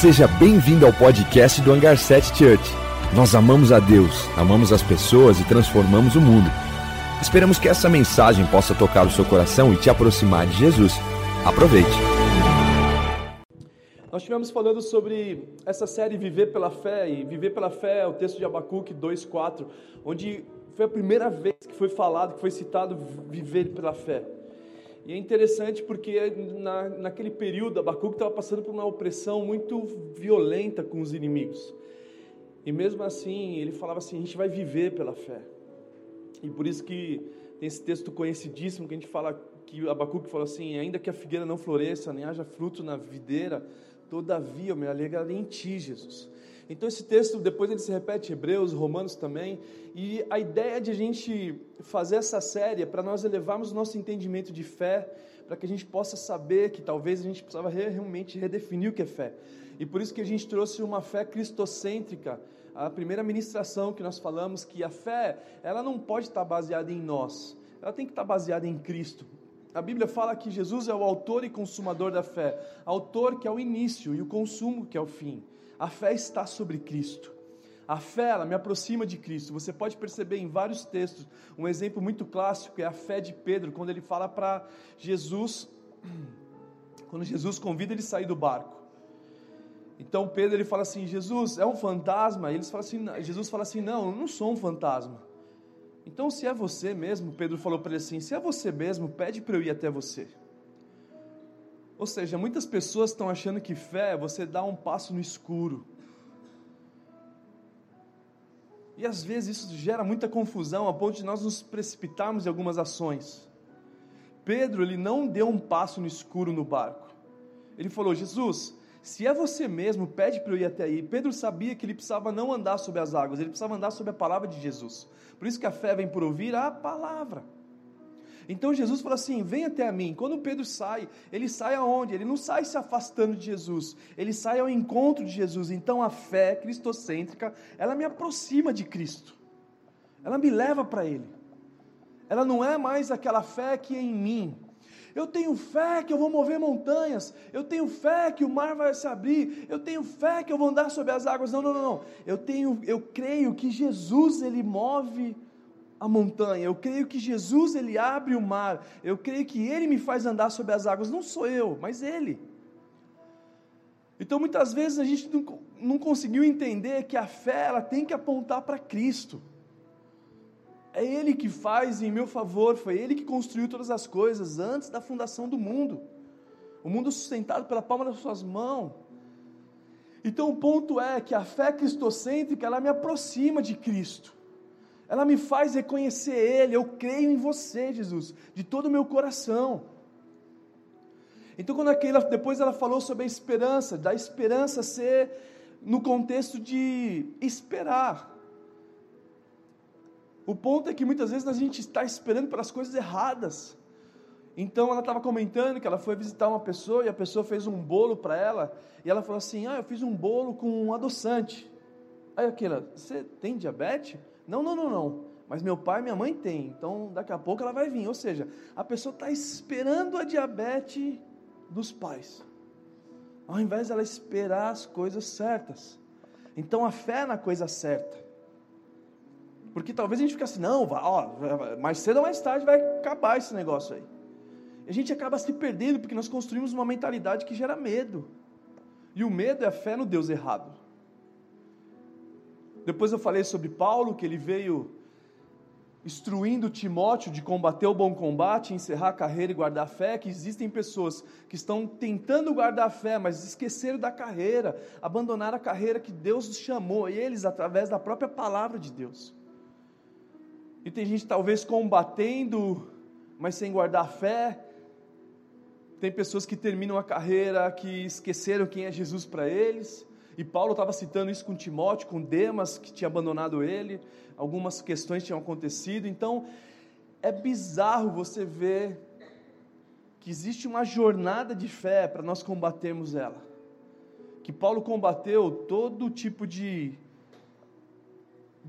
Seja bem-vindo ao podcast do Hangar 7 Church. Nós amamos a Deus, amamos as pessoas e transformamos o mundo. Esperamos que essa mensagem possa tocar o seu coração e te aproximar de Jesus. Aproveite. Nós estivemos falando sobre essa série Viver pela Fé, e Viver pela Fé é o texto de Abacuque 2,4, onde foi a primeira vez que foi falado, que foi citado viver pela fé. E é interessante porque na, naquele período Abacuque estava passando por uma opressão muito violenta com os inimigos. E mesmo assim, ele falava assim: a gente vai viver pela fé. E por isso que tem esse texto conhecidíssimo que a gente fala que Abacuque falou assim: ainda que a figueira não floresça, nem haja fruto na videira, todavia eu me alegrarei em ti, Jesus. Então esse texto depois ele se repete Hebreus, Romanos também, e a ideia de a gente fazer essa série é para nós elevarmos o nosso entendimento de fé, para que a gente possa saber que talvez a gente precisava realmente redefinir o que é fé. E por isso que a gente trouxe uma fé cristocêntrica. A primeira ministração que nós falamos que a fé, ela não pode estar baseada em nós. Ela tem que estar baseada em Cristo. A Bíblia fala que Jesus é o autor e consumador da fé. Autor que é o início e o consumo que é o fim. A fé está sobre Cristo. A fé, ela me aproxima de Cristo. Você pode perceber em vários textos. Um exemplo muito clássico é a fé de Pedro, quando ele fala para Jesus, quando Jesus convida ele a sair do barco. Então Pedro ele fala assim: Jesus é um fantasma. E eles falam assim, Jesus fala assim: Não, eu não sou um fantasma. Então, se é você mesmo, Pedro falou para ele assim: Se é você mesmo, pede para eu ir até você. Ou seja, muitas pessoas estão achando que fé é você dar um passo no escuro. E às vezes isso gera muita confusão a ponto de nós nos precipitarmos em algumas ações. Pedro, ele não deu um passo no escuro no barco. Ele falou: Jesus, se é você mesmo, pede para eu ir até aí. Pedro sabia que ele precisava não andar sobre as águas, ele precisava andar sobre a palavra de Jesus. Por isso que a fé vem por ouvir a palavra. Então Jesus fala assim: vem até a mim. Quando Pedro sai, ele sai aonde? Ele não sai se afastando de Jesus, ele sai ao encontro de Jesus. Então a fé cristocêntrica, ela me aproxima de Cristo, ela me leva para Ele. Ela não é mais aquela fé que é em mim. Eu tenho fé que eu vou mover montanhas. Eu tenho fé que o mar vai se abrir. Eu tenho fé que eu vou andar sobre as águas. Não, não, não, não. Eu tenho, eu creio que Jesus ele move a montanha, eu creio que Jesus ele abre o mar, eu creio que ele me faz andar sobre as águas, não sou eu, mas ele. Então muitas vezes a gente não, não conseguiu entender que a fé ela tem que apontar para Cristo. É Ele que faz em meu favor, foi Ele que construiu todas as coisas antes da fundação do mundo. O mundo sustentado pela palma das suas mãos. Então o ponto é que a fé cristocêntrica ela me aproxima de Cristo ela me faz reconhecer Ele, eu creio em você, Jesus, de todo o meu coração. Então, quando aquela, depois ela falou sobre a esperança, da esperança ser no contexto de esperar. O ponto é que muitas vezes a gente está esperando pelas coisas erradas. Então ela estava comentando que ela foi visitar uma pessoa e a pessoa fez um bolo para ela e ela falou assim: Ah, eu fiz um bolo com um adoçante. Aí aquela, você tem diabetes? Não, não, não, não. Mas meu pai e minha mãe têm, então daqui a pouco ela vai vir. Ou seja, a pessoa está esperando a diabetes dos pais, ao invés dela esperar as coisas certas. Então a fé é na coisa certa. Porque talvez a gente fique assim, não, ó, mais cedo ou mais tarde vai acabar esse negócio aí. A gente acaba se perdendo porque nós construímos uma mentalidade que gera medo. E o medo é a fé no Deus errado. Depois eu falei sobre Paulo, que ele veio instruindo Timóteo de combater o bom combate, encerrar a carreira e guardar a fé, que existem pessoas que estão tentando guardar a fé, mas esqueceram da carreira, abandonaram a carreira que Deus chamou eles através da própria palavra de Deus. E tem gente talvez combatendo, mas sem guardar fé. Tem pessoas que terminam a carreira que esqueceram quem é Jesus para eles. E Paulo estava citando isso com Timóteo, com Demas, que tinha abandonado ele, algumas questões tinham acontecido. Então, é bizarro você ver que existe uma jornada de fé para nós combatermos ela. Que Paulo combateu todo tipo de,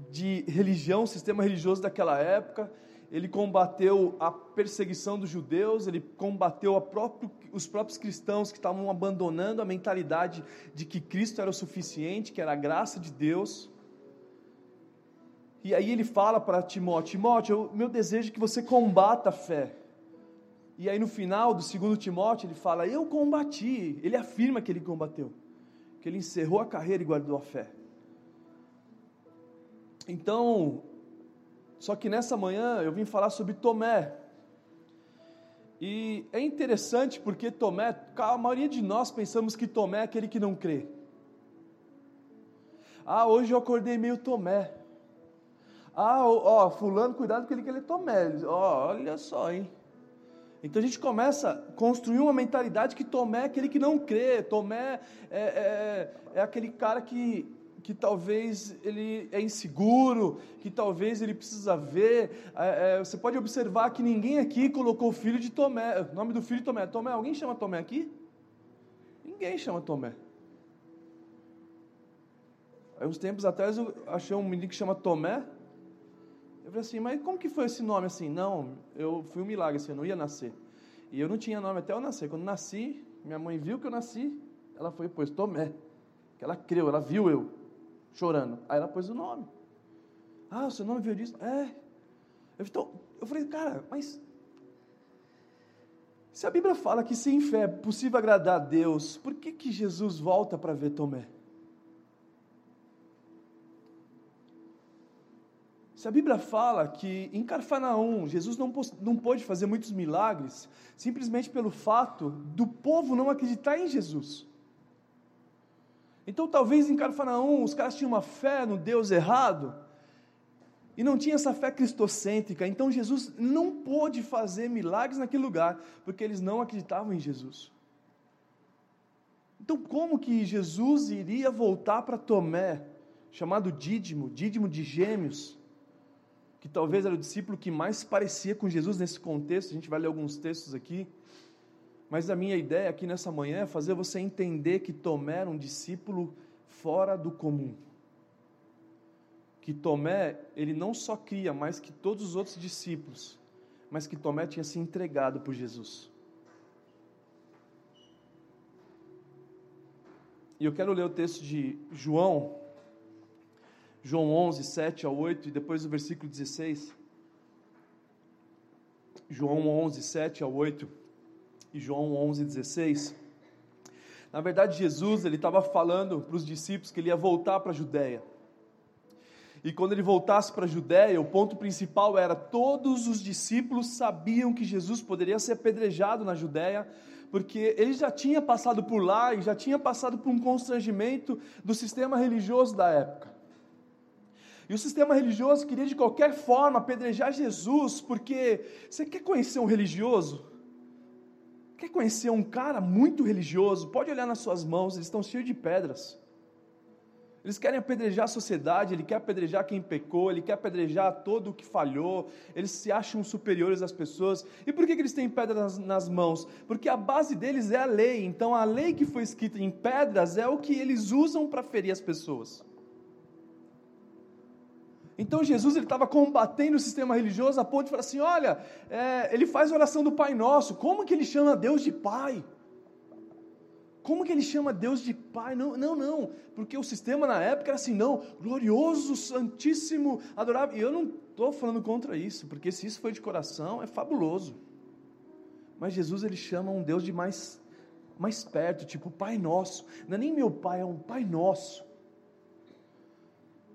de religião, sistema religioso daquela época, ele combateu a perseguição dos judeus, ele combateu próprio, os próprios cristãos que estavam abandonando a mentalidade de que Cristo era o suficiente, que era a graça de Deus. E aí ele fala para Timóteo: Timóteo, meu desejo é que você combata a fé. E aí no final do segundo Timóteo ele fala: Eu combati. Ele afirma que ele combateu, que ele encerrou a carreira e guardou a fé. Então, só que nessa manhã eu vim falar sobre Tomé. E é interessante porque Tomé, a maioria de nós pensamos que Tomé é aquele que não crê. Ah, hoje eu acordei meio Tomé. Ah, ó, fulano, cuidado com ele que ele é Tomé. Ó, olha só, hein? Então a gente começa a construir uma mentalidade que Tomé é aquele que não crê, Tomé é, é, é aquele cara que que talvez ele é inseguro, que talvez ele precisa ver. É, é, você pode observar que ninguém aqui colocou o filho de Tomé, o nome do filho de Tomé. Tomé, alguém chama Tomé aqui? Ninguém chama Tomé. Aí uns tempos atrás eu achei um menino que chama Tomé. Eu falei assim, mas como que foi esse nome assim? Não, eu fui um milagre assim, eu não ia nascer. E eu não tinha nome até eu nascer. Quando nasci, minha mãe viu que eu nasci, ela foi e Tomé. Que ela creu, ela viu eu chorando. Aí ela pôs o nome. Ah, o seu nome veio disso? É. Eu, então, eu falei, cara, mas. Se a Bíblia fala que sem fé é possível agradar a Deus, por que, que Jesus volta para ver Tomé? Se a Bíblia fala que em Carfanaum Jesus não, não pôde fazer muitos milagres, simplesmente pelo fato do povo não acreditar em Jesus. Então, talvez em Carfanaum os caras tinham uma fé no Deus errado e não tinha essa fé cristocêntrica. Então, Jesus não pôde fazer milagres naquele lugar porque eles não acreditavam em Jesus. Então, como que Jesus iria voltar para Tomé, chamado Dídimo, Dídimo de Gêmeos, que talvez era o discípulo que mais parecia com Jesus nesse contexto? A gente vai ler alguns textos aqui. Mas a minha ideia aqui nessa manhã é fazer você entender que Tomé era um discípulo fora do comum. Que Tomé, ele não só cria mais que todos os outros discípulos, mas que Tomé tinha se entregado por Jesus. E eu quero ler o texto de João, João 11, 7 a 8, e depois o versículo 16. João 11, 7 a 8 e João 11:16. Na verdade, Jesus ele estava falando para os discípulos que ele ia voltar para a Judéia. E quando ele voltasse para a Judéia, o ponto principal era todos os discípulos sabiam que Jesus poderia ser apedrejado na Judéia, porque ele já tinha passado por lá e já tinha passado por um constrangimento do sistema religioso da época. E o sistema religioso queria de qualquer forma apedrejar Jesus, porque você quer conhecer um religioso? Quer conhecer um cara muito religioso? Pode olhar nas suas mãos, eles estão cheios de pedras. Eles querem apedrejar a sociedade, ele quer apedrejar quem pecou, ele quer apedrejar todo o que falhou, eles se acham superiores às pessoas. E por que, que eles têm pedras nas, nas, mãos? Porque a base deles é a lei, então a lei que foi escrita em pedras é o que eles usam para ferir as pessoas. Então Jesus estava combatendo o sistema religioso a ponto de falar assim: olha, é, ele faz a oração do Pai Nosso, como que ele chama Deus de Pai? Como que ele chama Deus de Pai? Não, não, não, porque o sistema na época era assim: não, glorioso, santíssimo, adorável. E eu não estou falando contra isso, porque se isso foi de coração, é fabuloso. Mas Jesus ele chama um Deus de mais, mais perto, tipo Pai Nosso. Não é nem meu Pai, é um Pai Nosso.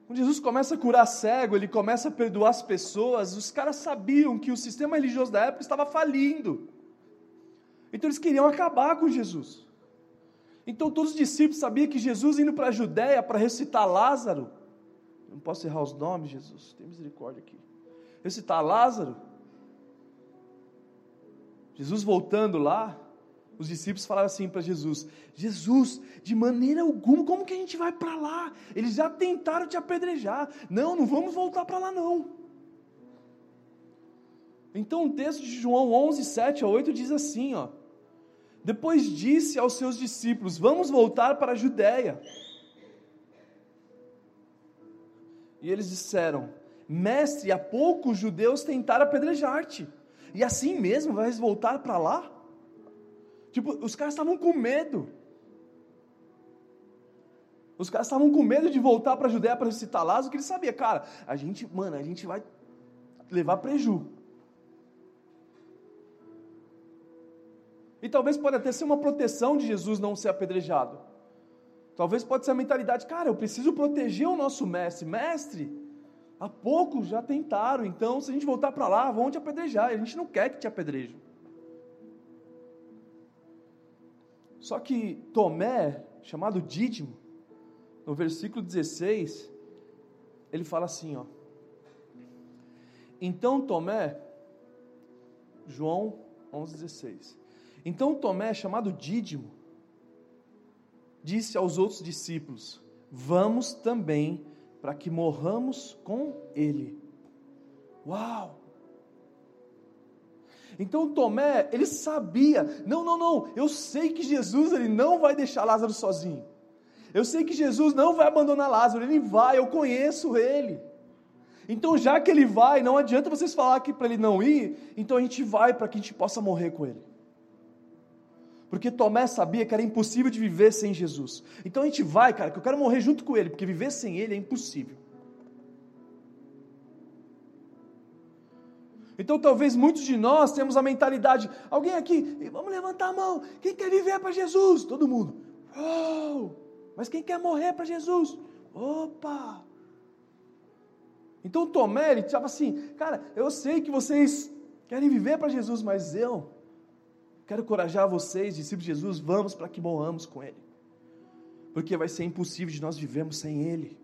Quando Jesus começa a curar cego, ele começa a perdoar as pessoas, os caras sabiam que o sistema religioso da época estava falindo. Então eles queriam acabar com Jesus. Então todos os discípulos sabiam que Jesus indo para a Judéia para ressuscitar Lázaro, não posso errar os nomes, Jesus, tem misericórdia aqui. Ressuscitar Lázaro. Jesus voltando lá, os discípulos falaram assim para Jesus: Jesus, de maneira alguma, como que a gente vai para lá? Eles já tentaram te apedrejar. Não, não vamos voltar para lá não. Então o texto de João 11, 7 a 8 diz assim: ó, Depois disse aos seus discípulos: Vamos voltar para a Judéia. E eles disseram: Mestre, há pouco os judeus tentaram apedrejar-te, e assim mesmo vais voltar para lá? Tipo, os caras estavam com medo. Os caras estavam com medo de voltar para a Judéia para ressuscitar Lázaro, porque ele sabia, cara, a gente, mano, a gente vai levar preju. E talvez pode até ser uma proteção de Jesus não ser apedrejado. Talvez pode ser a mentalidade, cara, eu preciso proteger o nosso mestre. Mestre, há pouco já tentaram, então se a gente voltar para lá, vão te apedrejar. A gente não quer que te apedrejem. Só que Tomé, chamado Dídimo, no versículo 16, ele fala assim, ó. Então Tomé, João 11:16. Então Tomé, chamado Dídimo, disse aos outros discípulos: Vamos também para que morramos com ele. Uau! Então Tomé, ele sabia, não, não, não, eu sei que Jesus ele não vai deixar Lázaro sozinho. Eu sei que Jesus não vai abandonar Lázaro, ele vai, eu conheço ele. Então, já que ele vai, não adianta vocês falar que para ele não ir, então a gente vai para que a gente possa morrer com ele. Porque Tomé sabia que era impossível de viver sem Jesus. Então a gente vai, cara, que eu quero morrer junto com ele, porque viver sem ele é impossível. Então talvez muitos de nós temos a mentalidade, alguém aqui, vamos levantar a mão, quem quer viver para Jesus? Todo mundo. Oh! Mas quem quer morrer para Jesus? Opa! Então Tomé, ele estava assim, cara, eu sei que vocês querem viver para Jesus, mas eu quero encorajar vocês, discípulos de Jesus, vamos para que morramos com Ele. Porque vai ser impossível de nós vivermos sem Ele.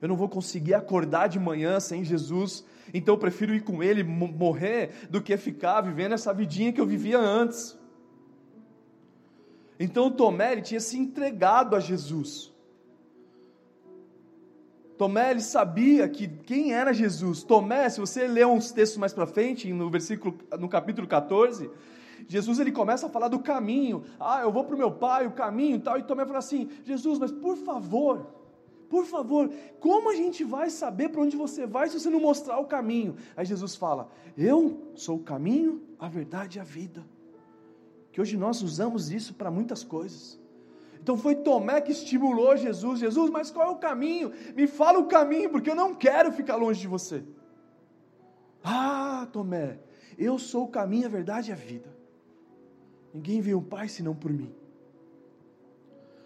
Eu não vou conseguir acordar de manhã sem Jesus, então eu prefiro ir com Ele, morrer, do que ficar vivendo essa vidinha que eu vivia antes. Então Tomé ele tinha se entregado a Jesus. Tomé ele sabia que quem era Jesus. Tomé, se você ler uns textos mais para frente, no versículo, no capítulo 14, Jesus ele começa a falar do caminho. Ah, eu vou para o meu pai, o caminho e tal. E Tomé fala assim: Jesus, mas por favor, por favor, como a gente vai saber para onde você vai se você não mostrar o caminho? Aí Jesus fala: Eu sou o caminho, a verdade e a vida que hoje nós usamos isso para muitas coisas. Então foi Tomé que estimulou Jesus. Jesus, mas qual é o caminho? Me fala o caminho, porque eu não quero ficar longe de você. Ah, Tomé, eu sou o caminho, a verdade e a vida. Ninguém vê o Pai senão por mim.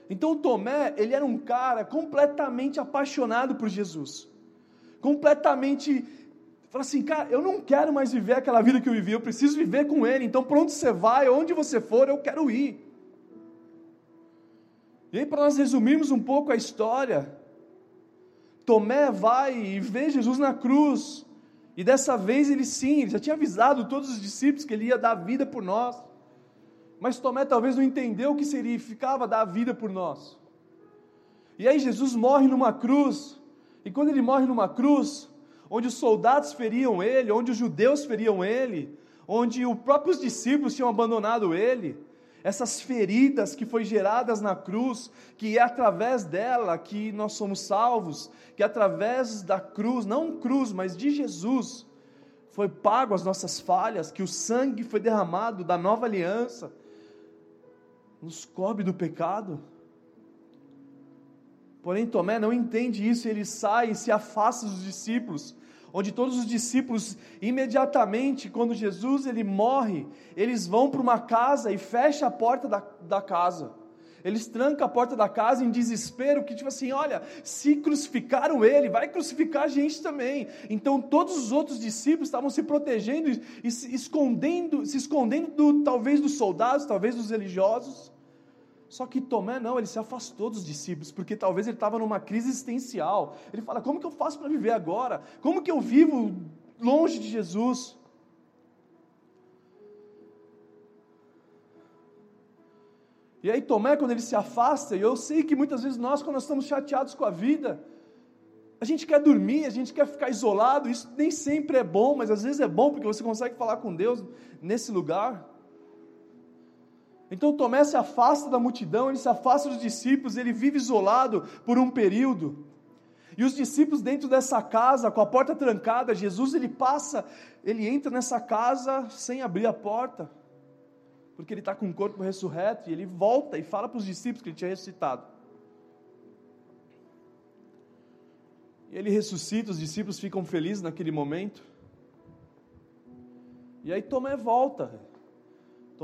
Então Tomé, ele era um cara completamente apaixonado por Jesus. Completamente Fala assim, cara, eu não quero mais viver aquela vida que eu vivi, eu preciso viver com Ele. Então, para onde você vai, onde você for, eu quero ir. E aí, para nós resumirmos um pouco a história, Tomé vai e vê Jesus na cruz. E dessa vez ele sim, ele já tinha avisado todos os discípulos que ele ia dar vida por nós. Mas Tomé talvez não entendeu o que significava dar a vida por nós. E aí Jesus morre numa cruz. E quando ele morre numa cruz, onde os soldados feriam ele, onde os judeus feriam ele, onde os próprios discípulos tinham abandonado ele, essas feridas que foi geradas na cruz, que é através dela que nós somos salvos, que é através da cruz, não cruz, mas de Jesus, foi pago as nossas falhas, que o sangue foi derramado da nova aliança, nos cobre do pecado. Porém, Tomé não entende isso, ele sai e se afasta dos discípulos, onde todos os discípulos, imediatamente, quando Jesus ele morre, eles vão para uma casa e fecha a porta da, da casa. Eles trancam a porta da casa em desespero, que tipo assim, olha, se crucificaram ele, vai crucificar a gente também. Então todos os outros discípulos estavam se protegendo e se escondendo, se escondendo do, talvez dos soldados, talvez dos religiosos. Só que Tomé não, ele se afastou dos discípulos, porque talvez ele estava numa crise existencial. Ele fala: como que eu faço para viver agora? Como que eu vivo longe de Jesus? E aí Tomé, quando ele se afasta, e eu sei que muitas vezes nós, quando nós estamos chateados com a vida, a gente quer dormir, a gente quer ficar isolado, isso nem sempre é bom, mas às vezes é bom porque você consegue falar com Deus nesse lugar. Então Tomé se afasta da multidão, ele se afasta dos discípulos, ele vive isolado por um período. E os discípulos dentro dessa casa, com a porta trancada, Jesus ele passa, ele entra nessa casa sem abrir a porta, porque ele está com o corpo ressurreto, e ele volta e fala para os discípulos que ele tinha ressuscitado. E ele ressuscita, os discípulos ficam felizes naquele momento. E aí Tomé volta.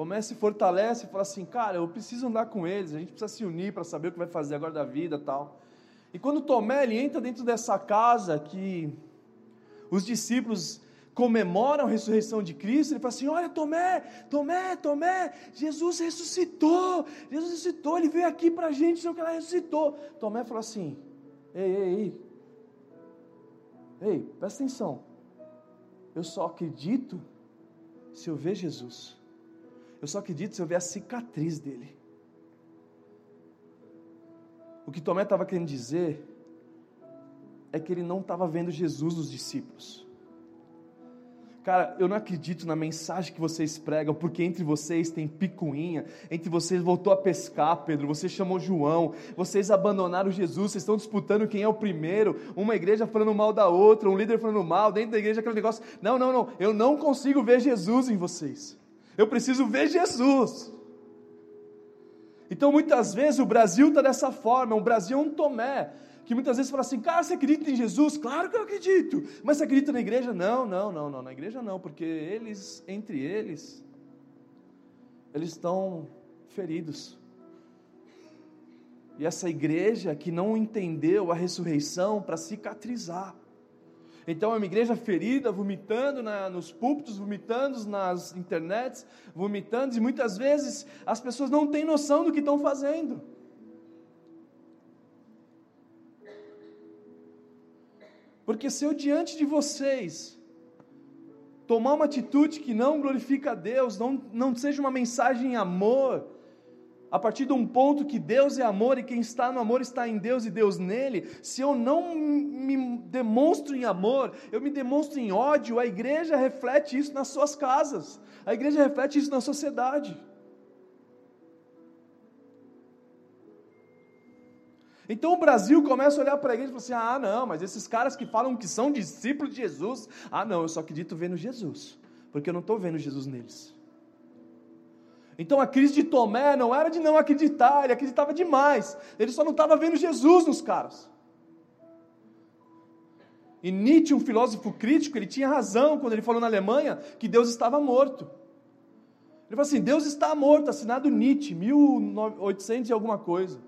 Tomé se fortalece e fala assim: Cara, eu preciso andar com eles, a gente precisa se unir para saber o que vai fazer agora da vida tal. E quando Tomé ele entra dentro dessa casa que os discípulos comemoram a ressurreição de Cristo, ele fala assim: Olha, Tomé, Tomé, Tomé, Jesus ressuscitou, Jesus ressuscitou, ele veio aqui para a gente, não que ela ressuscitou. Tomé fala assim: Ei, ei, ei, ei, presta atenção, eu só acredito se eu ver Jesus, eu só acredito se eu ver a cicatriz dele. O que Tomé estava querendo dizer é que ele não estava vendo Jesus nos discípulos. Cara, eu não acredito na mensagem que vocês pregam, porque entre vocês tem picuinha, entre vocês voltou a pescar, Pedro, você chamou João, vocês abandonaram Jesus, vocês estão disputando quem é o primeiro, uma igreja falando mal da outra, um líder falando mal, dentro da igreja aquele negócio. Não, não, não, eu não consigo ver Jesus em vocês. Eu preciso ver Jesus. Então, muitas vezes, o Brasil está dessa forma, o Brasil é um Tomé, que muitas vezes fala assim, cara, você acredita em Jesus? Claro que eu acredito, mas você acredita na igreja? Não, não, não, não, na igreja não, porque eles, entre eles, eles estão feridos. E essa igreja que não entendeu a ressurreição para cicatrizar. Então é uma igreja ferida, vomitando na, nos púlpitos, vomitando nas internets, vomitando, e muitas vezes as pessoas não têm noção do que estão fazendo. Porque se eu diante de vocês tomar uma atitude que não glorifica a Deus, não, não seja uma mensagem em amor, a partir de um ponto que Deus é amor e quem está no amor está em Deus e Deus nele, se eu não me demonstro em amor, eu me demonstro em ódio, a igreja reflete isso nas suas casas, a igreja reflete isso na sociedade. Então o Brasil começa a olhar para a igreja e fala assim: ah, não, mas esses caras que falam que são discípulos de Jesus, ah, não, eu só acredito vendo Jesus, porque eu não estou vendo Jesus neles. Então a crise de Tomé não era de não acreditar, ele acreditava demais. Ele só não estava vendo Jesus nos caras. E Nietzsche, um filósofo crítico, ele tinha razão quando ele falou na Alemanha que Deus estava morto. Ele falou assim: Deus está morto, assinado Nietzsche, 1800 e alguma coisa.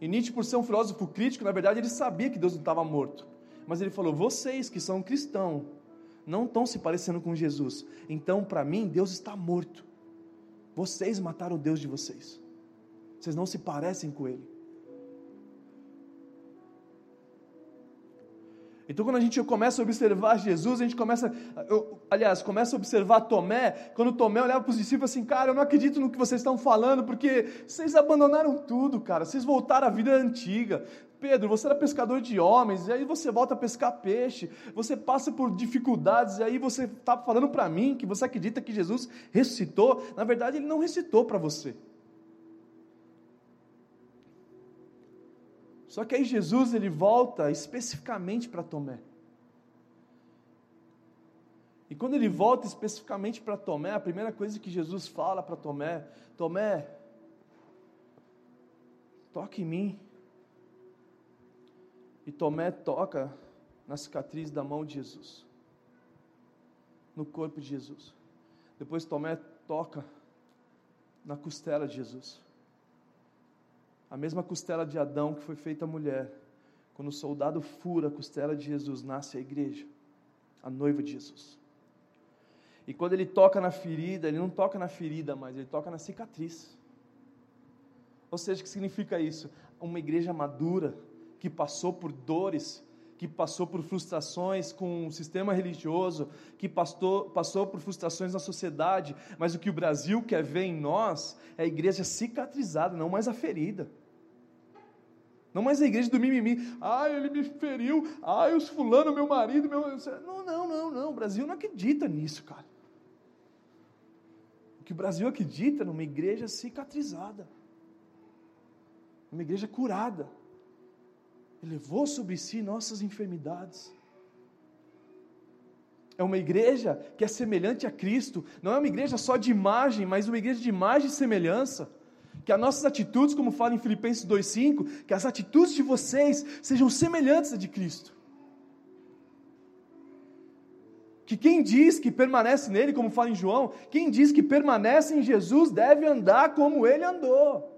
E Nietzsche, por ser um filósofo crítico, na verdade ele sabia que Deus não estava morto. Mas ele falou: vocês que são cristãos, não estão se parecendo com Jesus. Então, para mim, Deus está morto. Vocês mataram o Deus de vocês. Vocês não se parecem com Ele. Então, quando a gente começa a observar Jesus, a gente começa, eu, aliás, começa a observar Tomé, quando Tomé olhava para os discípulos assim, cara, eu não acredito no que vocês estão falando, porque vocês abandonaram tudo, cara, vocês voltaram à vida antiga. Pedro, você era pescador de homens, e aí você volta a pescar peixe, você passa por dificuldades, e aí você está falando para mim que você acredita que Jesus ressuscitou. Na verdade, ele não ressuscitou para você. Só que aí Jesus ele volta especificamente para Tomé. E quando ele volta especificamente para Tomé, a primeira coisa que Jesus fala para Tomé: Tomé, toque em mim. E Tomé toca na cicatriz da mão de Jesus, no corpo de Jesus. Depois Tomé toca na costela de Jesus. A mesma costela de Adão que foi feita mulher. Quando o soldado fura a costela de Jesus, nasce a igreja, a noiva de Jesus. E quando ele toca na ferida, ele não toca na ferida mais, ele toca na cicatriz. Ou seja, o que significa isso? Uma igreja madura, que passou por dores, que passou por frustrações com o sistema religioso, que passou, passou por frustrações na sociedade, mas o que o Brasil quer ver em nós é a igreja cicatrizada, não mais a ferida. Não mais a igreja do mimimi. Ah, ele me feriu. Ah, os fulano, meu marido, meu. Não, não, não, não. O Brasil não acredita nisso, cara. O que o Brasil acredita numa igreja cicatrizada. Uma igreja curada. Ele levou sobre si nossas enfermidades. É uma igreja que é semelhante a Cristo, não é uma igreja só de imagem, mas uma igreja de imagem e semelhança. Que as nossas atitudes, como fala em Filipenses 2,5, que as atitudes de vocês sejam semelhantes a de Cristo. Que quem diz que permanece nele, como fala em João, quem diz que permanece em Jesus deve andar como ele andou.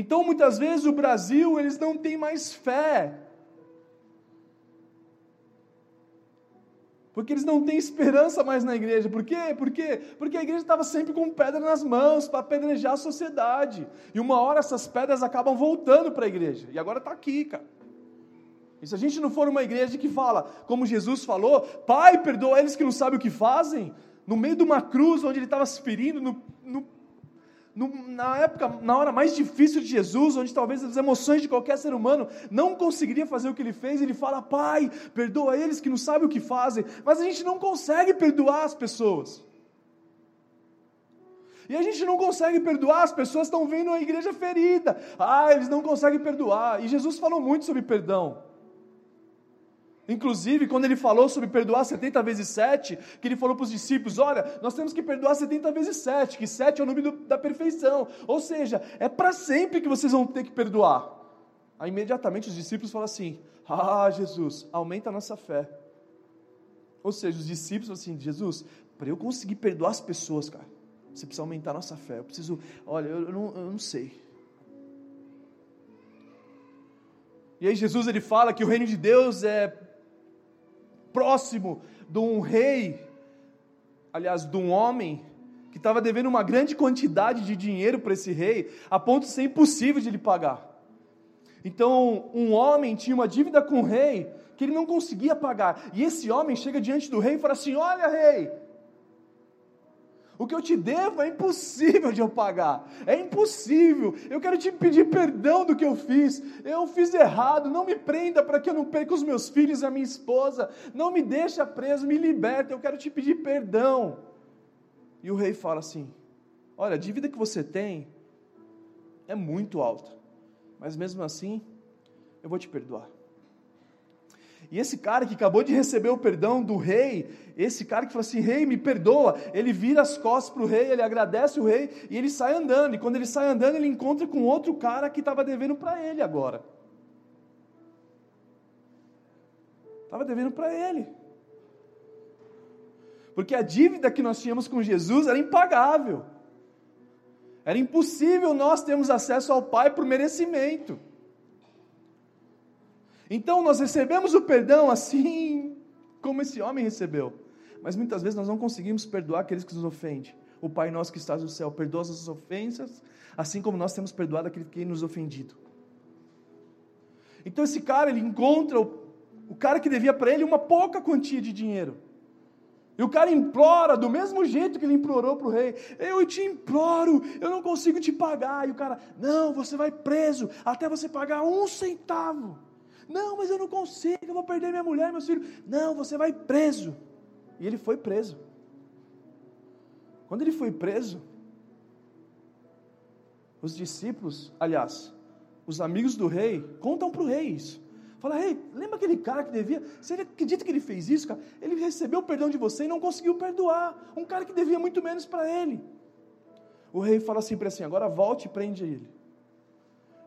Então, muitas vezes o Brasil, eles não têm mais fé. Porque eles não têm esperança mais na igreja. Por quê? Por quê? Porque a igreja estava sempre com pedra nas mãos para apedrejar a sociedade. E uma hora essas pedras acabam voltando para a igreja. E agora está aqui, cara. E se a gente não for uma igreja que fala, como Jesus falou, Pai, perdoa eles que não sabem o que fazem, no meio de uma cruz onde ele estava se ferindo, no, na época, na hora mais difícil de Jesus, onde talvez as emoções de qualquer ser humano não conseguiria fazer o que ele fez, ele fala: Pai, perdoa eles que não sabem o que fazem, mas a gente não consegue perdoar as pessoas. E a gente não consegue perdoar, as pessoas estão vendo a igreja ferida. Ah, eles não conseguem perdoar. E Jesus falou muito sobre perdão. Inclusive, quando ele falou sobre perdoar 70 vezes 7, que ele falou para os discípulos: olha, nós temos que perdoar 70 vezes 7, que 7 é o número da perfeição. Ou seja, é para sempre que vocês vão ter que perdoar. Aí imediatamente os discípulos falam assim: Ah, Jesus, aumenta a nossa fé. Ou seja, os discípulos falam assim: Jesus, para eu conseguir perdoar as pessoas, cara, você precisa aumentar a nossa fé. Eu preciso, olha, eu, eu, não, eu não sei. E aí Jesus ele fala que o reino de Deus é próximo de um rei, aliás, de um homem, que estava devendo uma grande quantidade de dinheiro para esse rei, a ponto de ser impossível de ele pagar. Então, um homem tinha uma dívida com o rei que ele não conseguia pagar. E esse homem chega diante do rei e fala assim: Olha, rei, o que eu te devo é impossível de eu pagar. É impossível. Eu quero te pedir perdão do que eu fiz. Eu fiz errado. Não me prenda para que eu não perca os meus filhos e a minha esposa. Não me deixa preso, me liberta. Eu quero te pedir perdão. E o rei fala assim: Olha, a dívida que você tem é muito alta. Mas mesmo assim, eu vou te perdoar. E esse cara que acabou de receber o perdão do rei, esse cara que fala assim: Rei, me perdoa, ele vira as costas para o rei, ele agradece o rei e ele sai andando. E quando ele sai andando, ele encontra com outro cara que estava devendo para ele agora. Estava devendo para ele. Porque a dívida que nós tínhamos com Jesus era impagável. Era impossível nós termos acesso ao Pai por merecimento. Então nós recebemos o perdão assim como esse homem recebeu. Mas muitas vezes nós não conseguimos perdoar aqueles que nos ofendem. O Pai nosso que estás no céu, perdoa as nossas ofensas, assim como nós temos perdoado aquele que nos ofendido. Então esse cara, ele encontra o, o cara que devia para ele uma pouca quantia de dinheiro. E o cara implora do mesmo jeito que ele implorou para o rei: Eu te imploro, eu não consigo te pagar. E o cara: Não, você vai preso até você pagar um centavo. Não, mas eu não consigo, eu vou perder minha mulher, meus filhos. Não, você vai preso. E ele foi preso. Quando ele foi preso, os discípulos, aliás, os amigos do rei, contam para o rei isso. Fala, rei, lembra aquele cara que devia? Você acredita que ele fez isso, cara? Ele recebeu o perdão de você e não conseguiu perdoar. Um cara que devia muito menos para ele. O rei fala assim para assim: agora volte e prende ele.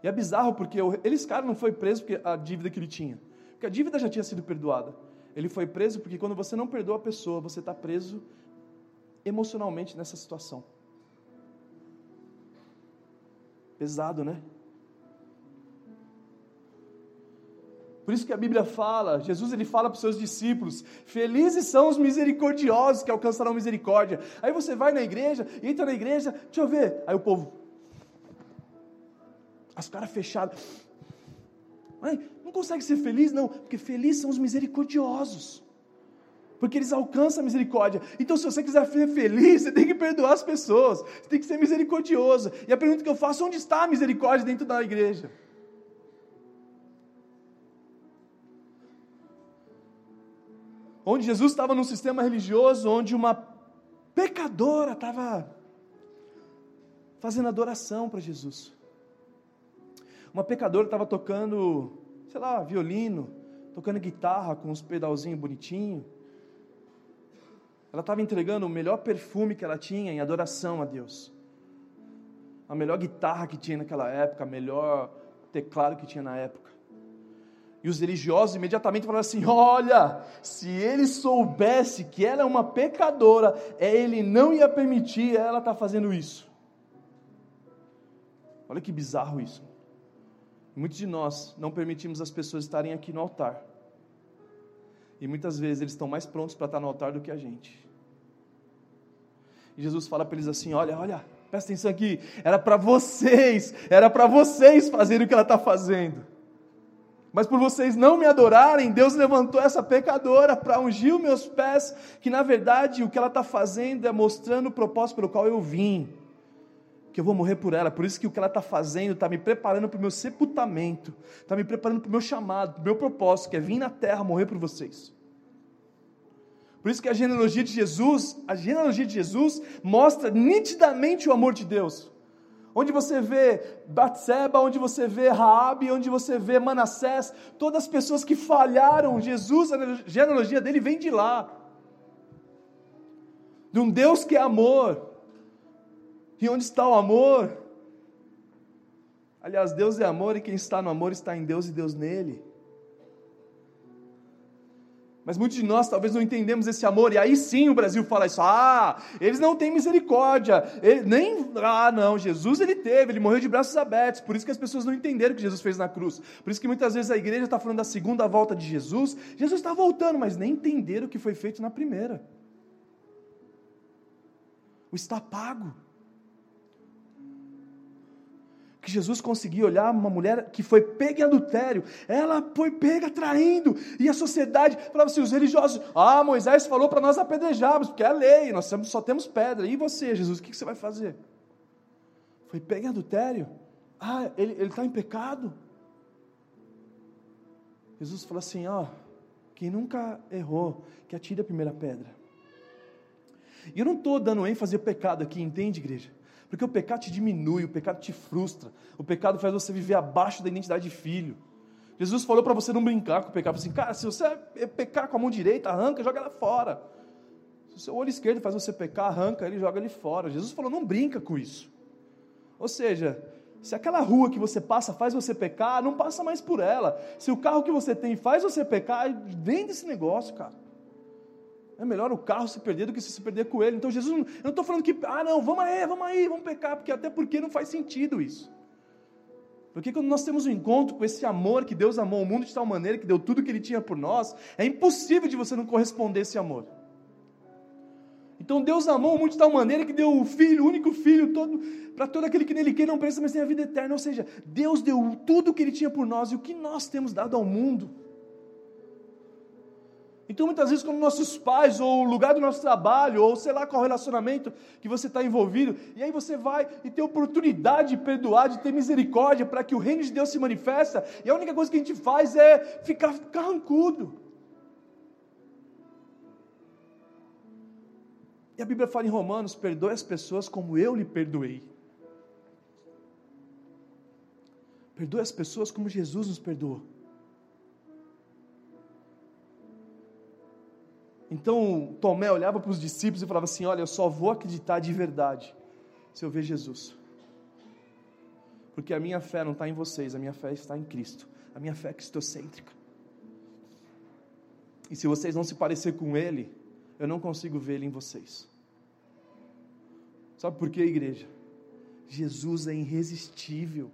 E é bizarro porque esse cara não foi preso porque a dívida que ele tinha. Porque a dívida já tinha sido perdoada. Ele foi preso porque quando você não perdoa a pessoa, você está preso emocionalmente nessa situação. Pesado, né? Por isso que a Bíblia fala, Jesus ele fala para os seus discípulos: Felizes são os misericordiosos que alcançarão misericórdia. Aí você vai na igreja, entra na igreja, deixa eu ver. Aí o povo, as caras fechadas. não consegue ser feliz? Não, porque felizes são os misericordiosos. Porque eles alcançam a misericórdia. Então, se você quiser ser feliz, você tem que perdoar as pessoas. Você tem que ser misericordioso. E a pergunta que eu faço: onde está a misericórdia dentro da igreja? Onde Jesus estava num sistema religioso onde uma pecadora estava fazendo adoração para Jesus. Uma pecadora estava tocando, sei lá, violino, tocando guitarra com uns pedalzinhos bonitinhos. Ela estava entregando o melhor perfume que ela tinha em adoração a Deus. A melhor guitarra que tinha naquela época, a melhor teclado que tinha na época. E os religiosos imediatamente falaram assim: Olha, se ele soubesse que ela é uma pecadora, ele não ia permitir ela estar tá fazendo isso. Olha que bizarro isso. Muitos de nós não permitimos as pessoas estarem aqui no altar. E muitas vezes eles estão mais prontos para estar no altar do que a gente. E Jesus fala para eles assim: Olha, olha, presta atenção aqui. Era para vocês, era para vocês fazerem o que ela está fazendo. Mas por vocês não me adorarem, Deus levantou essa pecadora para ungir os meus pés, que na verdade o que ela está fazendo é mostrando o propósito pelo qual eu vim, que eu vou morrer por ela. Por isso que o que ela está fazendo está me preparando para o meu sepultamento, está me preparando para o meu chamado, para o meu propósito, que é vir na terra morrer por vocês. Por isso que a genealogia de Jesus, a genealogia de Jesus mostra nitidamente o amor de Deus onde você vê Batseba, onde você vê Raabe, onde você vê Manassés, todas as pessoas que falharam, Jesus, a genealogia dele vem de lá. De um Deus que é amor. E onde está o amor? Aliás, Deus é amor e quem está no amor está em Deus e Deus nele. Mas muitos de nós talvez não entendemos esse amor, e aí sim o Brasil fala isso: ah, eles não têm misericórdia, ele, nem, ah, não, Jesus ele teve, ele morreu de braços abertos, por isso que as pessoas não entenderam o que Jesus fez na cruz, por isso que muitas vezes a igreja está falando da segunda volta de Jesus, Jesus está voltando, mas nem entenderam o que foi feito na primeira. O está pago que Jesus conseguia olhar uma mulher que foi pega em adultério, ela foi pega traindo, e a sociedade falava assim: os religiosos, ah, Moisés falou para nós apedrejarmos, porque é a lei, nós só temos pedra, e você, Jesus, o que você vai fazer? Foi pega em adultério, ah, ele está em pecado. Jesus falou assim: ó, quem nunca errou, que atire a primeira pedra. E eu não estou dando ênfase ao pecado aqui, entende, igreja? Porque o pecado te diminui, o pecado te frustra, o pecado faz você viver abaixo da identidade de filho. Jesus falou para você não brincar com o pecado, assim, cara, se você pecar com a mão direita, arranca, joga ela fora. Se o seu olho esquerdo faz você pecar, arranca ele, joga ele fora. Jesus falou, não brinca com isso. Ou seja, se aquela rua que você passa faz você pecar, não passa mais por ela. Se o carro que você tem faz você pecar, vende esse negócio, cara. É melhor o carro se perder do que se perder com ele. Então Jesus, eu não estou falando que, ah não, vamos aí, vamos aí, vamos pecar, porque até porque não faz sentido isso. Porque quando nós temos um encontro com esse amor que Deus amou o mundo de tal maneira que deu tudo que Ele tinha por nós, é impossível de você não corresponder a esse amor. Então Deus amou o mundo de tal maneira que deu o Filho, o único Filho, todo, para todo aquele que nele quer não pensa, mas tem a vida eterna. Ou seja, Deus deu tudo que Ele tinha por nós e o que nós temos dado ao mundo. Então, muitas vezes, quando nossos pais, ou o lugar do nosso trabalho, ou sei lá qual relacionamento que você está envolvido, e aí você vai e tem oportunidade de perdoar, de ter misericórdia, para que o reino de Deus se manifesta, e a única coisa que a gente faz é ficar carrancudo. E a Bíblia fala em Romanos: perdoe as pessoas como eu lhe perdoei. Perdoe as pessoas como Jesus nos perdoou. Então Tomé olhava para os discípulos e falava assim: Olha, eu só vou acreditar de verdade se eu ver Jesus. Porque a minha fé não está em vocês, a minha fé está em Cristo. A minha fé é cristocêntrica. E se vocês não se parecer com Ele, eu não consigo ver Ele em vocês. Sabe por quê, igreja? Jesus é irresistível.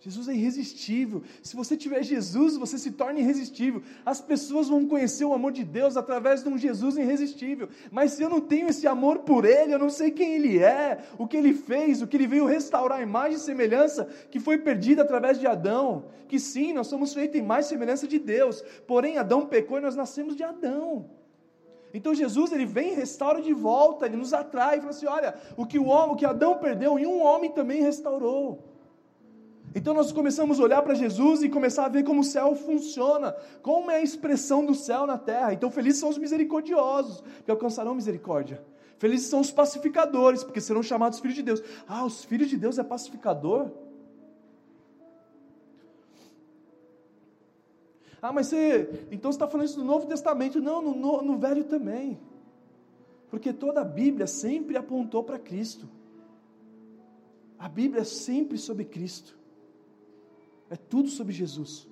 Jesus é irresistível. Se você tiver Jesus, você se torna irresistível. As pessoas vão conhecer o amor de Deus através de um Jesus irresistível. Mas se eu não tenho esse amor por Ele, eu não sei quem Ele é, o que Ele fez, o que Ele veio restaurar a imagem e semelhança que foi perdida através de Adão. Que sim, nós somos feitos em mais semelhança de Deus. Porém, Adão pecou e nós nascemos de Adão. Então Jesus ele vem e restaura de volta, ele nos atrai e fala assim: olha, o que o homem, o que Adão perdeu, em um homem também restaurou. Então nós começamos a olhar para Jesus e começar a ver como o céu funciona, como é a expressão do céu na terra. Então felizes são os misericordiosos, que alcançarão misericórdia. Felizes são os pacificadores, porque serão chamados filhos de Deus. Ah, os filhos de Deus é pacificador? Ah, mas você. Então você está falando isso no Novo Testamento. Não, no, no, no Velho também. Porque toda a Bíblia sempre apontou para Cristo. A Bíblia é sempre sobre Cristo. É tudo sobre Jesus.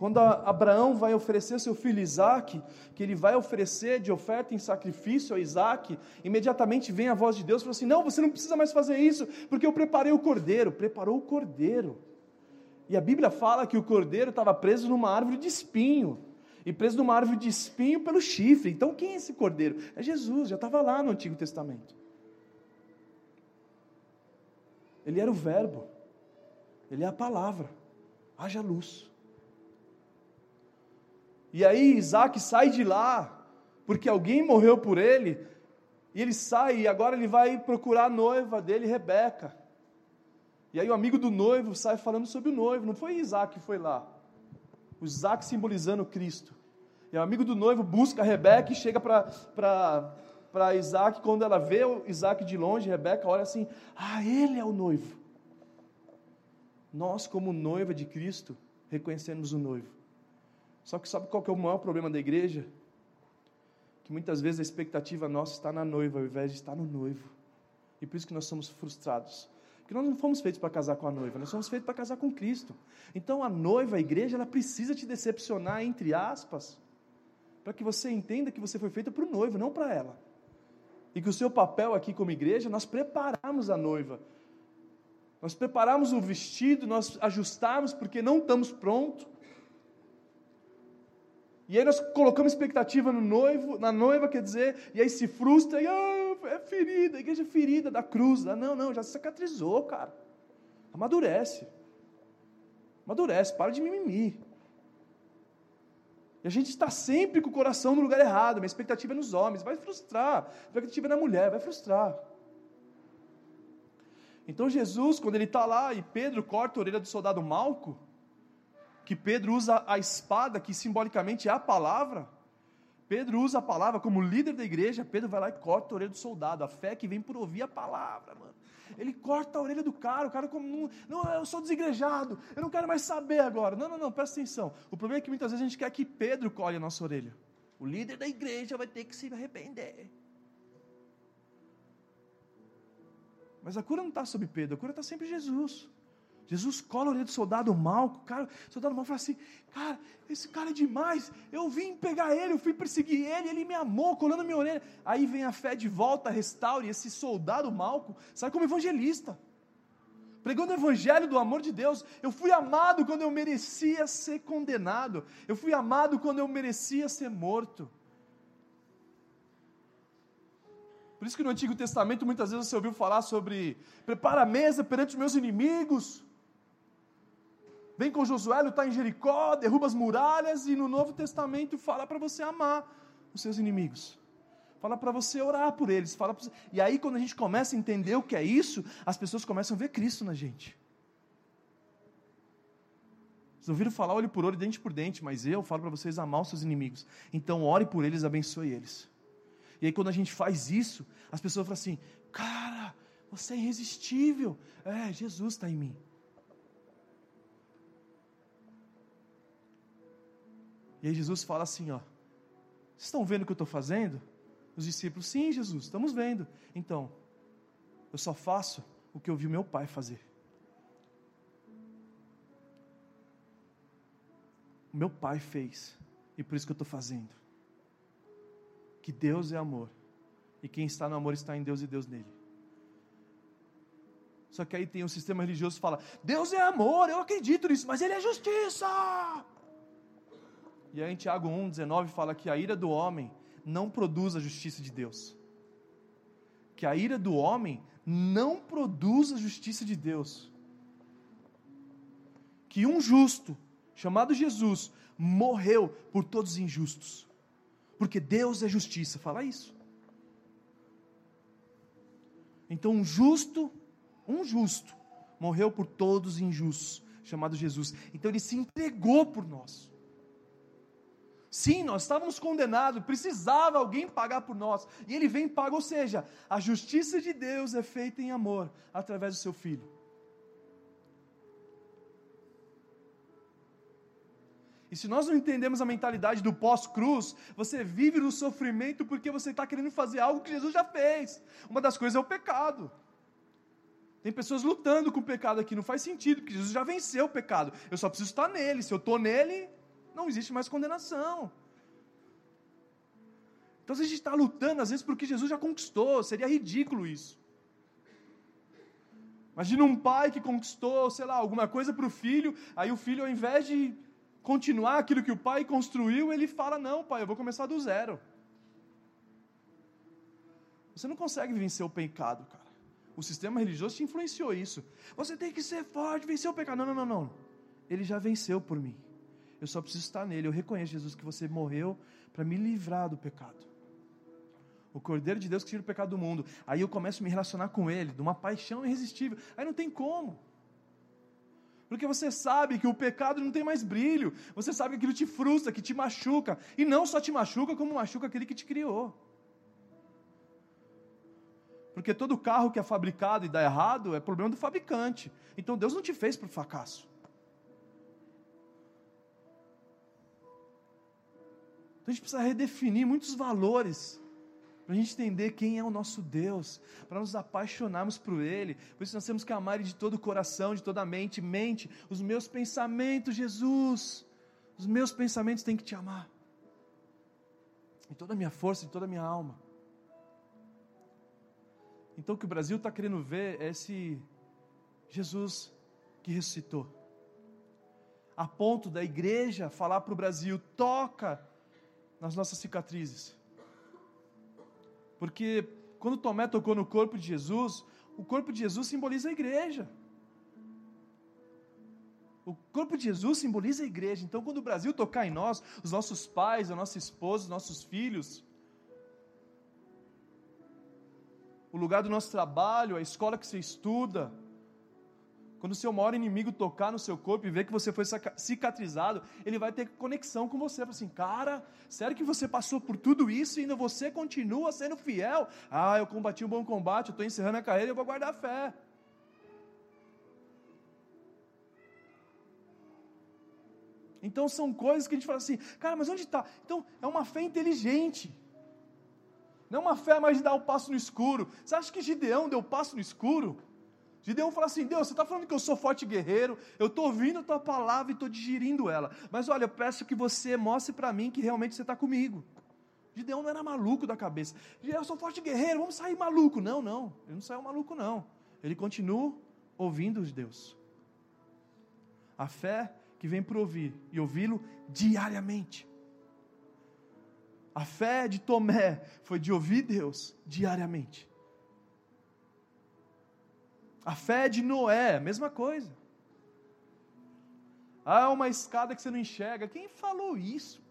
Quando Abraão vai oferecer seu filho Isaac, que ele vai oferecer de oferta em sacrifício a Isaac, imediatamente vem a voz de Deus e fala assim: Não, você não precisa mais fazer isso, porque eu preparei o cordeiro. Preparou o cordeiro. E a Bíblia fala que o cordeiro estava preso numa árvore de espinho. E preso numa árvore de espinho pelo chifre. Então quem é esse cordeiro? É Jesus, já estava lá no Antigo Testamento. Ele era o Verbo. Ele é a palavra. Haja luz. E aí Isaac sai de lá, porque alguém morreu por ele, e ele sai e agora ele vai procurar a noiva dele, Rebeca. E aí o amigo do noivo sai falando sobre o noivo, não foi Isaac que foi lá. O Isaac simbolizando Cristo. E o amigo do noivo busca Rebeca e chega para Isaac, quando ela vê o Isaac de longe, Rebeca olha assim: Ah, ele é o noivo. Nós, como noiva de Cristo, reconhecemos o noivo. Só que sabe qual que é o maior problema da igreja? Que muitas vezes a expectativa nossa está na noiva ao invés de estar no noivo. E por isso que nós somos frustrados. Porque nós não fomos feitos para casar com a noiva, nós somos feitos para casar com Cristo. Então a noiva, a igreja, ela precisa te decepcionar, entre aspas, para que você entenda que você foi feita para o noivo, não para ela. E que o seu papel aqui como igreja, nós prepararmos a noiva. Nós preparamos o vestido, nós ajustamos porque não estamos prontos. E aí nós colocamos expectativa no noivo, na noiva, quer dizer, e aí se frustra, e ah, é ferida, a igreja é ferida da cruz. Ah, não, não, já cicatrizou, cara. Amadurece. Amadurece, para de mimimi. E a gente está sempre com o coração no lugar errado, minha expectativa é nos homens, vai frustrar. A expectativa é na mulher, vai frustrar. Então Jesus, quando ele está lá e Pedro corta a orelha do soldado Malco, que Pedro usa a espada, que simbolicamente é a palavra. Pedro usa a palavra como líder da igreja. Pedro vai lá e corta a orelha do soldado. A fé que vem por ouvir a palavra, mano. Ele corta a orelha do cara. O cara, como, não, não, eu sou desigrejado. Eu não quero mais saber agora. Não, não, não, presta atenção. O problema é que muitas vezes a gente quer que Pedro colhe a nossa orelha. O líder da igreja vai ter que se arrepender. Mas a cura não está sobre Pedro, a cura está sempre Jesus. Jesus cola a orelha do soldado mal, o, cara, o soldado mal fala assim, cara, esse cara é demais, eu vim pegar ele, eu fui perseguir ele, ele me amou, colando minha orelha. Aí vem a fé de volta, restaure, esse soldado malco sai como evangelista, pregando o evangelho do amor de Deus. Eu fui amado quando eu merecia ser condenado, eu fui amado quando eu merecia ser morto. Por isso que no Antigo Testamento muitas vezes você ouviu falar sobre prepara a mesa perante os meus inimigos. Vem com Josué, está em Jericó, derruba as muralhas e no Novo Testamento fala para você amar os seus inimigos. Fala para você orar por eles. Fala você... E aí, quando a gente começa a entender o que é isso, as pessoas começam a ver Cristo na gente. Vocês ouviram falar olho por olho, dente por dente, mas eu falo para vocês amar os seus inimigos. Então, ore por eles, abençoe eles. E aí, quando a gente faz isso, as pessoas falam assim: Cara, você é irresistível. É, Jesus está em mim. E aí Jesus fala assim: ó, vocês estão vendo o que eu estou fazendo? Os discípulos, sim, Jesus, estamos vendo. Então, eu só faço o que eu vi meu pai fazer. O meu pai fez, e por isso que eu estou fazendo. Que Deus é amor, e quem está no amor está em Deus e Deus nele. Só que aí tem um sistema religioso que fala: Deus é amor, eu acredito nisso, mas Ele é justiça. E aí em Tiago 1,19 fala que a ira do homem não produz a justiça de Deus. Que a ira do homem não produz a justiça de Deus. Que um justo, chamado Jesus, morreu por todos os injustos. Porque Deus é justiça, fala isso. Então um justo, um justo, morreu por todos os injustos, chamado Jesus. Então ele se entregou por nós. Sim, nós estávamos condenados, precisava alguém pagar por nós. E ele vem e paga, ou seja, a justiça de Deus é feita em amor através do seu filho. E se nós não entendemos a mentalidade do pós-cruz, você vive no sofrimento porque você está querendo fazer algo que Jesus já fez. Uma das coisas é o pecado. Tem pessoas lutando com o pecado aqui, não faz sentido, porque Jesus já venceu o pecado. Eu só preciso estar nele. Se eu estou nele, não existe mais condenação. Então, se a gente está lutando, às vezes, porque Jesus já conquistou, seria ridículo isso. Imagina um pai que conquistou, sei lá, alguma coisa para o filho, aí o filho, ao invés de continuar aquilo que o pai construiu, ele fala: Não, pai, eu vou começar do zero. Você não consegue vencer o pecado, cara. O sistema religioso te influenciou isso. Você tem que ser forte, vencer o pecado. Não, não, não, não. Ele já venceu por mim. Eu só preciso estar nele. Eu reconheço, Jesus, que você morreu para me livrar do pecado. O Cordeiro de Deus que tira o pecado do mundo. Aí eu começo a me relacionar com Ele, de uma paixão irresistível. Aí não tem como. Porque você sabe que o pecado não tem mais brilho. Você sabe que aquilo te frustra, que te machuca. E não só te machuca, como machuca aquele que te criou. Porque todo carro que é fabricado e dá errado é problema do fabricante. Então Deus não te fez para o fracasso. Então a gente precisa redefinir muitos valores para a gente entender quem é o nosso Deus, para nos apaixonarmos por Ele. Por isso nós temos que amar Ele de todo o coração, de toda a mente. Mente, os meus pensamentos, Jesus, os meus pensamentos têm que te amar. De toda a minha força, de toda a minha alma. Então o que o Brasil está querendo ver é esse Jesus que ressuscitou. A ponto da igreja falar para o Brasil: toca nas nossas cicatrizes porque quando Tomé tocou no corpo de Jesus, o corpo de Jesus simboliza a igreja. O corpo de Jesus simboliza a igreja. Então, quando o Brasil tocar em nós, os nossos pais, a nossa esposa, os nossos filhos, o lugar do nosso trabalho, a escola que você estuda, quando o seu maior inimigo tocar no seu corpo e ver que você foi cicatrizado, ele vai ter conexão com você. Fala assim, cara, sério que você passou por tudo isso e ainda você continua sendo fiel? Ah, eu combati um bom combate, eu estou encerrando a carreira eu vou guardar a fé. Então são coisas que a gente fala assim, cara, mas onde está? Então é uma fé inteligente. Não é uma fé mais de dar o um passo no escuro. Você acha que Gideão deu passo no escuro? Gideão fala assim: Deus, você está falando que eu sou forte guerreiro, eu estou ouvindo a tua palavra e estou digerindo ela. Mas olha, eu peço que você mostre para mim que realmente você está comigo. Gideão não era maluco da cabeça. Eu sou forte guerreiro, vamos sair maluco. Não, não, ele não saiu maluco, não. Ele continua ouvindo os Deus. A fé que vem por ouvir e ouvi-lo diariamente. A fé de Tomé foi de ouvir Deus diariamente. A fé de Noé, mesma coisa. Ah, uma escada que você não enxerga. Quem falou isso?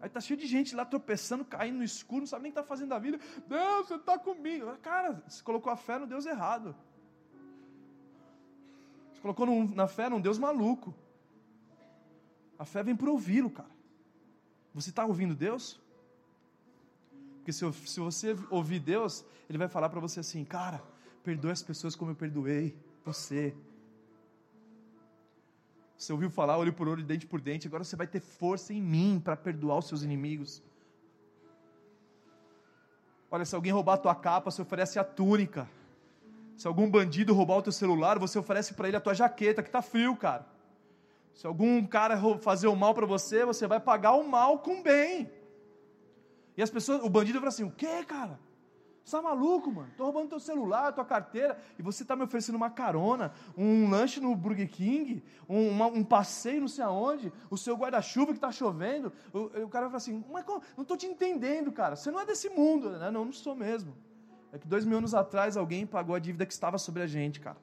Aí tá cheio de gente lá tropeçando, caindo no escuro, não sabe nem o que está fazendo da vida. Deus, você está comigo. Cara, você colocou a fé no Deus errado. Você colocou na fé num Deus maluco. A fé vem para ouvi-lo, cara. Você está ouvindo Deus? Porque se, se você ouvir Deus, Ele vai falar para você assim: cara, perdoe as pessoas como eu perdoei você. Você ouviu falar olho por olho, dente por dente, agora você vai ter força em mim para perdoar os seus inimigos. Olha, se alguém roubar a tua capa, você oferece a túnica. Se algum bandido roubar o teu celular, você oferece para ele a tua jaqueta, que está frio, cara. Se algum cara fazer o mal para você, você vai pagar o mal com bem. E as pessoas, o bandido fala assim: o que, cara? Você tá maluco, mano? Tô roubando teu celular, tua carteira, e você tá me oferecendo uma carona, um lanche no Burger King, um, uma, um passeio não sei aonde, o seu guarda-chuva que tá chovendo. O, o cara fala assim: mas como? não tô te entendendo, cara. Você não é desse mundo, né? Não, não sou mesmo. É que dois mil anos atrás alguém pagou a dívida que estava sobre a gente, cara.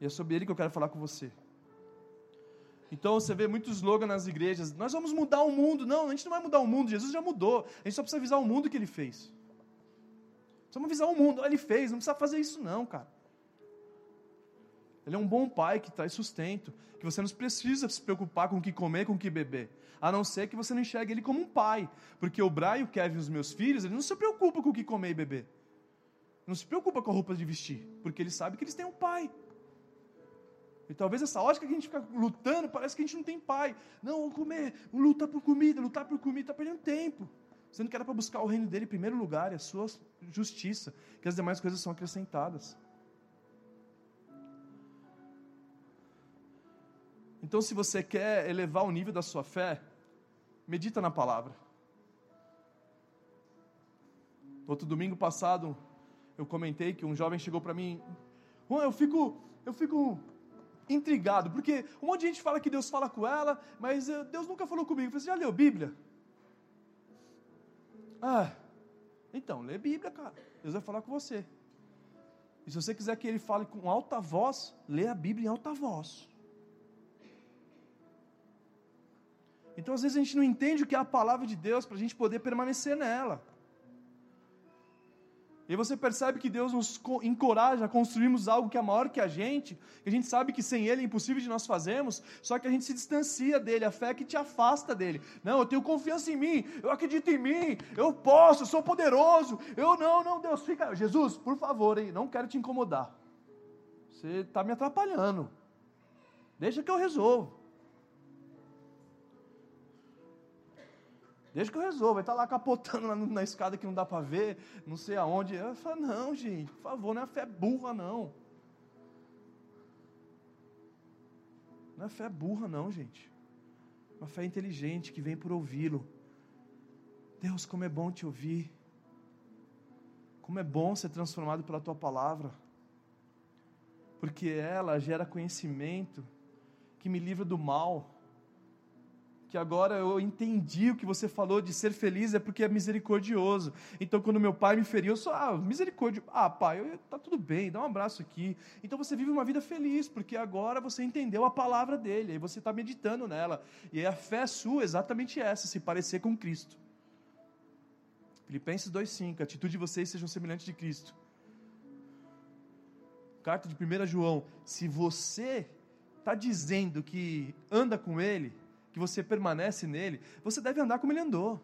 E é sobre ele que eu quero falar com você. Então você vê muitos slogans nas igrejas: nós vamos mudar o mundo. Não, a gente não vai mudar o mundo, Jesus já mudou. A gente só precisa avisar o mundo que ele fez. Precisamos avisar o mundo, ele fez, não precisa fazer isso não, cara. Ele é um bom pai que traz sustento, que você não precisa se preocupar com o que comer, com o que beber, a não ser que você não enxergue ele como um pai, porque o Brian, o Kevin os meus filhos, eles não se preocupam com o que comer e beber, não se preocupa com a roupa de vestir, porque eles sabem que eles têm um pai. E talvez essa ótica que a gente fica lutando, parece que a gente não tem pai. Não, comer, lutar por comida, lutar por comida, está perdendo tempo. Sendo que era para buscar o reino dele em primeiro lugar e a sua justiça, que as demais coisas são acrescentadas. Então, se você quer elevar o nível da sua fé, medita na palavra. Outro domingo passado, eu comentei que um jovem chegou para mim, Juan, eu fico, eu fico intrigado, porque um monte de gente fala que Deus fala com ela, mas eh, Deus nunca falou comigo. Você já leu Bíblia? Ah, então, lê Bíblia, cara. Deus vai falar com você. E se você quiser que ele fale com alta voz, lê a Bíblia em alta voz. Então, às vezes, a gente não entende o que é a palavra de Deus para a gente poder permanecer nela. E você percebe que Deus nos encoraja a construirmos algo que é maior que a gente, que a gente sabe que sem Ele é impossível de nós fazermos, só que a gente se distancia dele, a fé que te afasta dele. Não, eu tenho confiança em mim, eu acredito em mim, eu posso, eu sou poderoso. Eu não, não, Deus, fica. Jesus, por favor, hein, não quero te incomodar. Você está me atrapalhando. Deixa que eu resolvo. Deixa que eu resolvo. Vai estar tá lá capotando na, na escada que não dá para ver, não sei aonde. Eu falo, não, gente, por favor, não é fé burra, não. Não é fé burra, não, gente. Uma fé inteligente que vem por ouvi-lo. Deus, como é bom te ouvir. Como é bom ser transformado pela tua palavra. Porque ela gera conhecimento que me livra do mal que agora eu entendi o que você falou de ser feliz é porque é misericordioso. Então, quando meu pai me feriu, eu sou, ah, misericórdia. Ah, pai, eu, tá tudo bem, dá um abraço aqui. Então você vive uma vida feliz, porque agora você entendeu a palavra dele, aí você está meditando nela. E a fé sua é exatamente essa, se parecer com Cristo. Filipenses 2,5, a atitude de vocês sejam semelhantes de Cristo. Carta de 1 João, se você está dizendo que anda com ele, que você permanece nele, você deve andar como ele andou.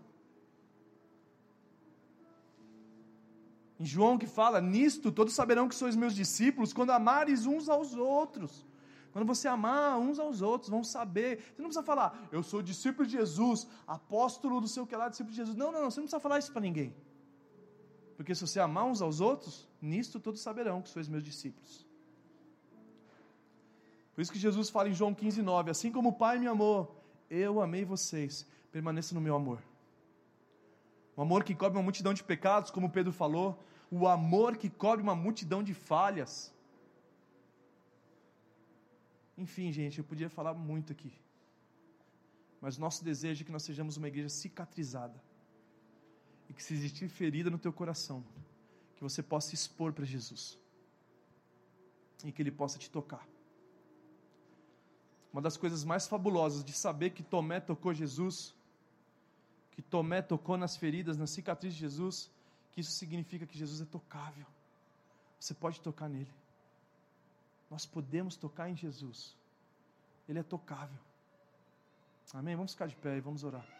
Em João que fala, nisto todos saberão que sois meus discípulos quando amares uns aos outros. Quando você amar uns aos outros, vão saber. Você não precisa falar, eu sou discípulo de Jesus, apóstolo do seu que lá, discípulo de Jesus. Não, não, não, você não precisa falar isso para ninguém. Porque se você amar uns aos outros, nisto todos saberão que sois meus discípulos. Por isso que Jesus fala em João 15, 9: Assim como o Pai me amou, eu amei vocês, permaneça no meu amor. O amor que cobre uma multidão de pecados, como Pedro falou, o amor que cobre uma multidão de falhas. Enfim, gente, eu podia falar muito aqui. Mas nosso desejo é que nós sejamos uma igreja cicatrizada. E que se existir ferida no teu coração, que você possa expor para Jesus. E que Ele possa te tocar. Uma das coisas mais fabulosas de saber que Tomé tocou Jesus, que Tomé tocou nas feridas, na cicatriz de Jesus, que isso significa que Jesus é tocável. Você pode tocar nele. Nós podemos tocar em Jesus. Ele é tocável. Amém? Vamos ficar de pé e vamos orar.